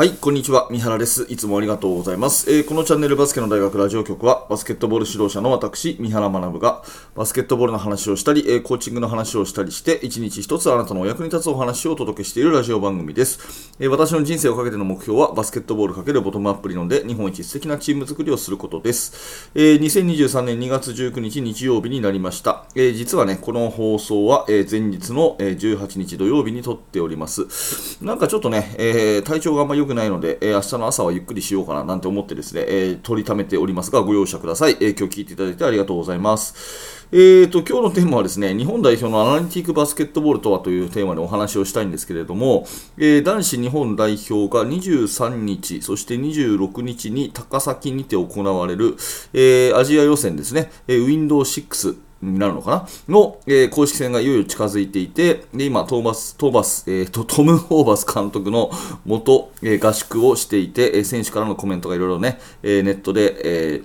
はい、こんにちは。三原です。いつもありがとうございます。えーこのチャンネルバスケの大学ラジオ局は、バスケットボール指導者の私、三原学が、バスケットボールの話をしたり、えーコーチングの話をしたりして、一日一つあなたのお役に立つお話をお届けしているラジオ番組です。えー私の人生をかけての目標は、バスケットボールかけるボトムアップ理論で、日本一素敵なチーム作りをすることです。え2023年2月19日日曜日になりました。え実はね、この放送は、え前日の、え18日土曜日に撮っております。なんかちょっとね、え体調があんま良くないので、えー明日の朝はゆっくりしようかななんて思ってですね、えー取りためておりますが、ご容赦ください。えー今日聞いていただいてありがとうございます。えーと、今日のテーマはですね、日本代表のアナリティックバスケットボールとはというテーマでお話をしたいんですけれども、えー男子日本代表が23日、そして26日に高崎にて行われる、えーアジア予選ですね、えー Windows6 になるのかな？の、えー公式戦がいよいよ近づいていて、で今トーマス、トーバス、えーと、トム・ホーバス監督の元、えー合宿をしていて、え選手からのコメントがいろいろね、えネットで、え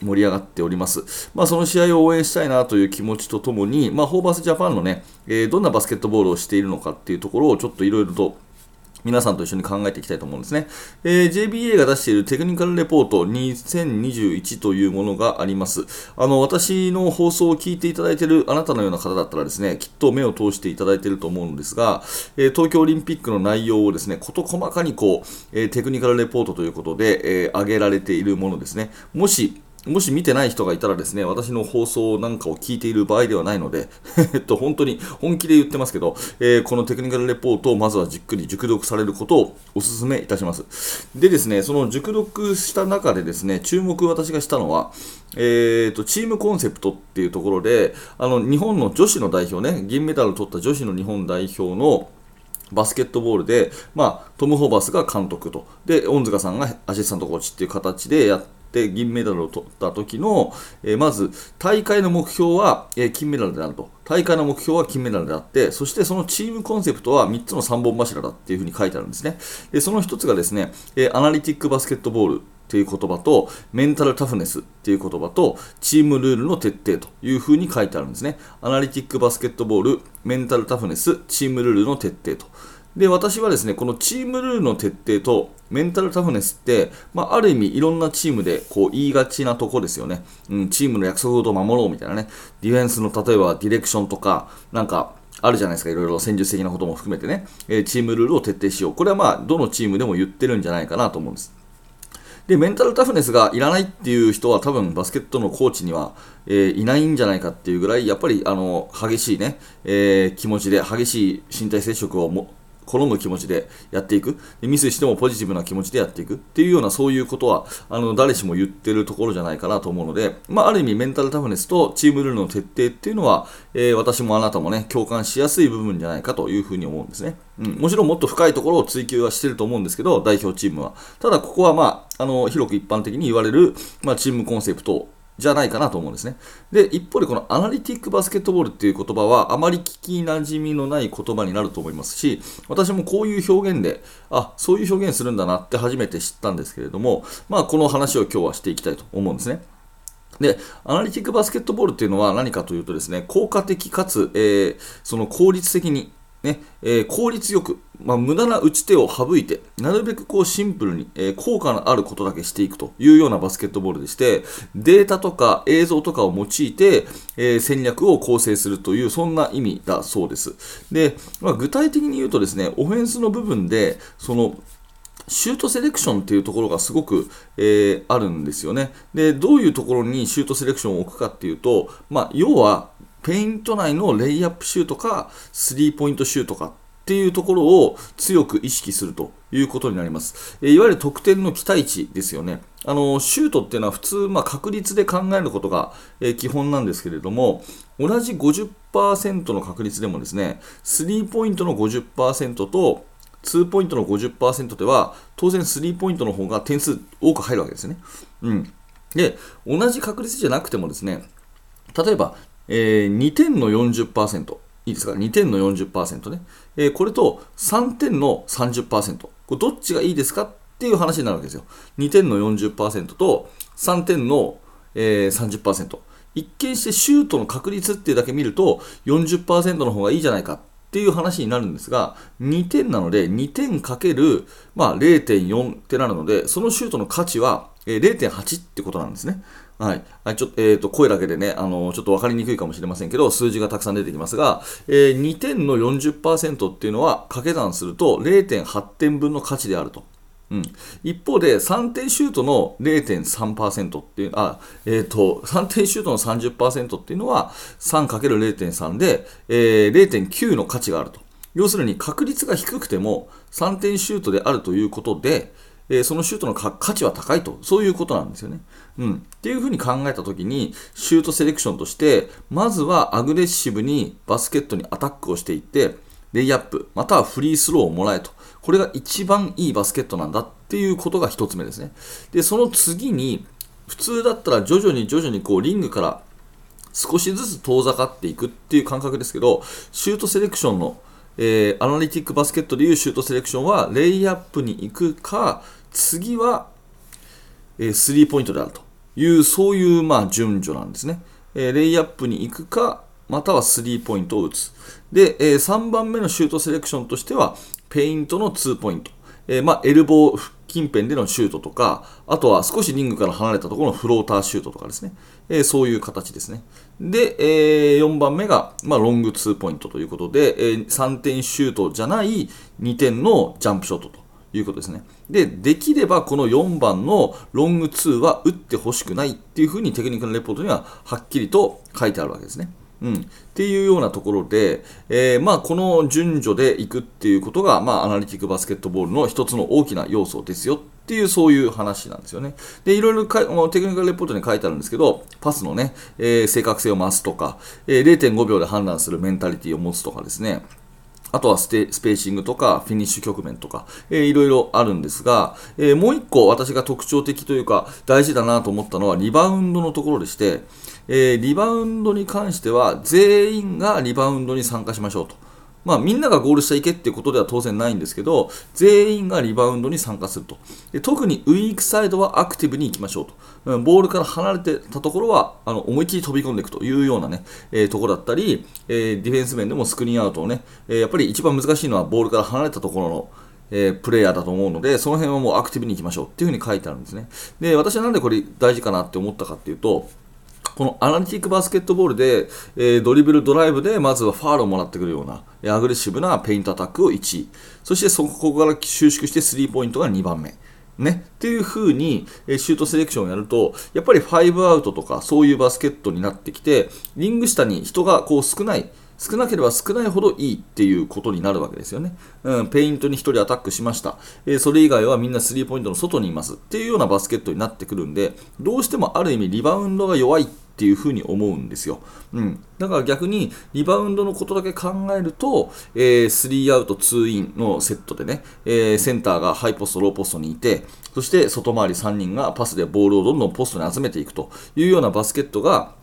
盛り上がっております。まあ、その試合を応援したいなという気持ちとともに、まあ、ホーバスジャパンのね、えどんなバスケットボールをしているのかっていうところをちょっといろいろと皆さんと一緒に考えていきたいと思うんですね。えー JBA が出しているテクニカルレポート2021というものがあります。あの、私の放送を聞いていただいているあなたのような方だったらですね、きっと目を通していただいていると思うんですが、えー東京オリンピックの内容をですね、事細かにこう、えーテクニカルレポートということで、えー挙げられているものですね。もし、もし見てない人がいたらですね、私の放送なんかを聞いている場合ではないので、えっと、本当に本気で言ってますけど、えーこのテクニカルレポートをまずはじっくり熟読されることをお勧めいたします。でですね、その熟読した中でですね、注目私がしたのは、えーと、チームコンセプトっていうところで、あの、日本の女子の代表ね、銀メダルを取った女子の日本代表のバスケットボールで、まあ、トム・ホーバスが監督と、で、恩塚さんがアシスタントコーチっていう形でやって、銀メダルを取った時の、えーまず、大会の目標は、えー金メダルであると。大会の目標は金メダルであって、そしてそのチームコンセプトは3つの3本柱だっていうふうに書いてあるんですね。で、その1つがですね、えアナリティックバスケットボールっていう言葉と、メンタルタフネスっていう言葉と、チームルールの徹底というふうに書いてあるんですね。アナリティックバスケットボール、メンタルタフネス、チームルールの徹底と。で、私はですね、このチームルールの徹底とメンタルタフネスって、まあ、ある意味いろんなチームでこう言いがちなとこですよね。うん、チームの約束事を守ろうみたいなね。ディフェンスの例えばディレクションとか、なんか、あるじゃないですか、いろいろ戦術的なことも含めてね、えーチームルールを徹底しよう。これはまあ、どのチームでも言ってるんじゃないかなと思うんです。で、メンタルタフネスがいらないっていう人は多分バスケットのコーチには、えーいないんじゃないかっていうぐらい、やっぱりあの激しいね、えー気持ちで、激しい身体接触をも好む気持ちでやっていく。でミスしてもポジティブな気持ちでやっていく。っていうようなそういうことはあの誰しも言ってるところじゃないかなと思うので、まあ、ある意味メンタルタフネスとチームルールの徹底っていうのは、えー私もあなたもね共感しやすい部分じゃないかというふうに思うんですね、うん、もちろんもっと深いところを追求はしてると思うんですけど代表チームは。ただここはまああの広く一般的に言われる、まあ、チームコンセプトじゃないかなと思うんですね。で、一方でこのアナリティックバスケットボールっていう言葉はあまり聞き馴染みのない言葉になると思いますし、私もこういう表現で、あ、そういう表現するんだなって初めて知ったんですけれども、まあこの話を今日はしていきたいと思うんですね。で、アナリティックバスケットボールっていうのは何かというとですね、効果的かつ、えーその効率的に、ねえー効率よく、まあ、無駄な打ち手を省いて、なるべくこうシンプルに、えー効果のあることだけしていくというようなバスケットボールでして、データとか映像とかを用いて、えー戦略を構成するという、そんな意味だそうです。で、まあ、具体的に言うとですね、オフェンスの部分で、その、シュートセレクションっていうところがすごく、えーあるんですよね。で、どういうところにシュートセレクションを置くかっていうと、まあ、要は、ペイント内のレイアップシュートか、スリーポイントシュートかっていうところを強く意識するということになります。いわゆる得点の期待値ですよね。あの、シュートっていうのは普通、まあ、確率で考えることが、基本なんですけれども、同じ50%の確率でもですね、スリーポイントの50%と、2ポイントの50%では、当然スリーポイントの方が点数多く入るわけですね。うん。で、同じ確率じゃなくてもですね、例えば、えー2点の40%、いいですか、2点の40%ね、えーこれと3点の30%、これどっちがいいですかっていう話になるわけですよ。2点の40%と3点の、えー30%。一見してシュートの確率っていうだけ見ると40%の方がいいじゃないかっていう話になるんですが、2点なので、2点かける、まあ、0.4ってなるので、そのシュートの価値は、0.8ってことなんですね。はい。ちょっと、えっ、ー、と、声だけでね、あの、ちょっと分かりにくいかもしれませんけど、数字がたくさん出てきますが、えー、2点の40%っていうのは、掛け算すると0.8点分の価値であると。うん、一方で3点シュートの0.3%っていうあ、えーと、3点シュートの30%っていうのは 3×0.3 で、えー、0.9の価値があると要するに確率が低くても3点シュートであるということで、えー、そのシュートの価値は高いとそういうことなんですよね。うん、っていうふうに考えたときにシュートセレクションとしてまずはアグレッシブにバスケットにアタックをしていってレイアップまたはフリースローをもらえと。これが一番いいバスケットなんだっていうことが1つ目ですね。で、その次に、普通だったら徐々に徐々にこうリングから少しずつ遠ざかっていくっていう感覚ですけど、シュートセレクションの、えー、アナリティックバスケットでいうシュートセレクションは、レイアップに行くか、次は、えー、スリーポイントであると。いう、そういうまあ順序なんですね。えー、レイアップに行くか、またはスリーポイントを打つ。で、えー、3番目のシュートセレクションとしては、ペイントの2ポイント。えー、まあ、エルボー近辺でのシュートとか、あとは少しリングから離れたところのフローターシュートとかですね。えー、そういう形ですね。で、えー、4番目が、まあ、ロング2ポイントということで、えー、3点シュートじゃない2点のジャンプショットということですね。で、できればこの4番のロング2は打ってほしくないっていうふうにテクニックのレポートにははっきりと書いてあるわけですね。うん、っていうようなところで、えー、まあ、この順序でいくっていうことが、まあ、アナリティックバスケットボールの一つの大きな要素ですよっていう、そういう話なんですよね。で、いろいろかテクニカルレポートに書いてあるんですけど、パスのね、えー、正確性を増すとか、えー、0.5秒で判断するメンタリティを持つとかですね、あとはスペーシングとかフィニッシュ局面とか、えー、いろいろあるんですが、えー、もう一個私が特徴的というか大事だなと思ったのはリバウンドのところでして、えー、リバウンドに関しては全員がリバウンドに参加しましょうと。まあ、みんながゴール下行けっていうことでは当然ないんですけど、全員がリバウンドに参加すると。で特にウィークサイドはアクティブに行きましょうと。ボールから離れてたところはあの思いっきり飛び込んでいくというようなね、えー、ところだったり、えー、ディフェンス面でもスクリーンアウトをね、えー、やっぱり一番難しいのはボールから離れたところのえー、プレイヤーだと思うので、その辺はもうアクティブに行きましょうっていうふうに書いてあるんですね。で、私はなんでこれ大事かなって思ったかっていうと、このアナリティックバスケットボールで、えー、ドリブル、ドライブでまずはファールをもらってくるような、アグレッシブなペイントアタックを1位、そしてそこから収縮してスリーポイントが2番目。ね、っていう風に、えシュートセレクションをやると、やっぱり5アウトとかそういうバスケットになってきて、リング下に人がこう少ない、少なければ少ないほどいいっていうことになるわけですよね。うん、ペイントに1人アタックしました、えー、それ以外はみんなスリーポイントの外にいますっていうようなバスケットになってくるんで、どうしてもある意味リバウンドが弱いっていうふうに思うんですよ。うん、だから逆にリバウンドのことだけ考えると、えー、3アウト2インのセットでね、えー、センターがハイポスト、ローポストにいて、そして外回り3人がパスでボールをどんどんポストに集めていくというようなバスケットが、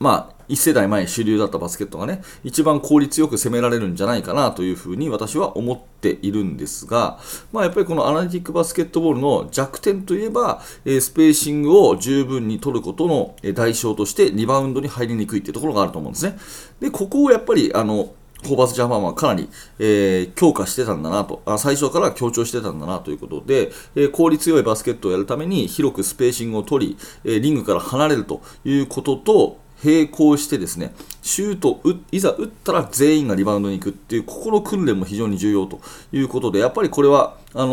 まあ、1世代前主流だったバスケットがね、一番効率よく攻められるんじゃないかなというふうに私は思っているんですが、まあ、やっぱりこのアナリティックバスケットボールの弱点といえば、えスペーシングを十分に取ることの代償としてリバウンドに入りにくいっていうところがあると思うんですね。で、ここをやっぱり、あの、ホーバスジャパンはかなり、えー、強化してたんだなとあ、最初から強調してたんだなということで、えー、効率よいバスケットをやるために広くスペーシングを取り、えー、リングから離れるということと、並行してですねシュートいざ打ったら全員がリバウンドに行くっていうここの訓練も非常に重要ということでやっぱりこれはあの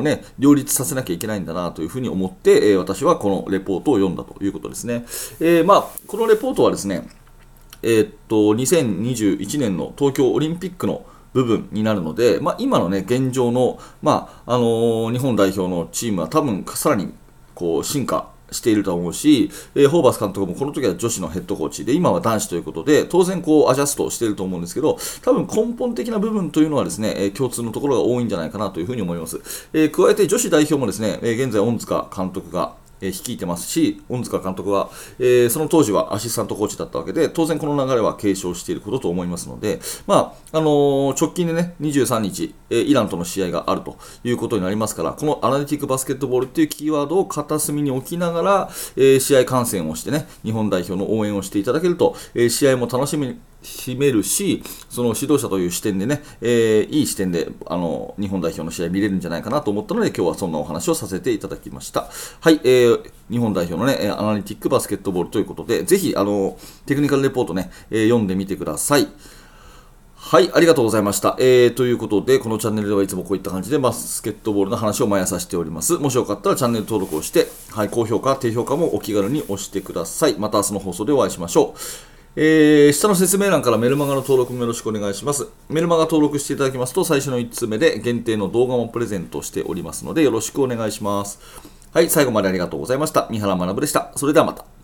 ー、ね、両立させなきゃいけないんだなというふうに思って、えー、私はこのレポートを読んだということですね。えー、まあ、このレポートはですね、え、っと2021年の東京オリンピックの部分になるので、まあ、今の、ね、現状の、まああの日本代表のチームは多分さらにこう進化していると思うし、えー、ホーバス監督もこの時は女子のヘッドコーチで、今は男子ということで、当然こうアジャストしていると思うんですけど、多分根本的な部分というのはですね、えー、共通のところが多いんじゃないかなというふうに思います。えー、加えて女子代表もですね、え現在、恩塚監督が、え率いてますし、恩塚監督は、え、その当時はアシスタントコーチだったわけで、当然この流れは継承していることと思いますので、まああの、直近でね、23日、え、イランとの試合があるということになりますから、このアナリティックバスケットボールっていうキーワードを片隅に置きながら、え試合観戦をしてね、日本代表の応援をしていただけると、え試合も楽しみしめるし、その指導者という視点でね、えー、いい視点であの日本代表の試合見れるんじゃないかなと思ったので、今日はそんなお話をさせていただきました。はい、えー、日本代表のね、アナリティックバスケットボールということで、ぜひ、あの、テクニカルレポートね、えー、読んでみてください。はい、ありがとうございました。えー、ということで、このチャンネルではいつもこういった感じでバスケットボールの話を毎朝しております。もしよかったらチャンネル登録をして、はい、高評価、低評価もお気軽に押してください。また明日の放送でお会いしましょう。えー、下の説明欄からメルマガの登録もよろしくお願いします。メルマガ登録していただきますと、最初の1通目で限定の動画もプレゼントしておりますので、よろしくお願いします。はい、最後までありがとうございました。三原学でした。それではまた。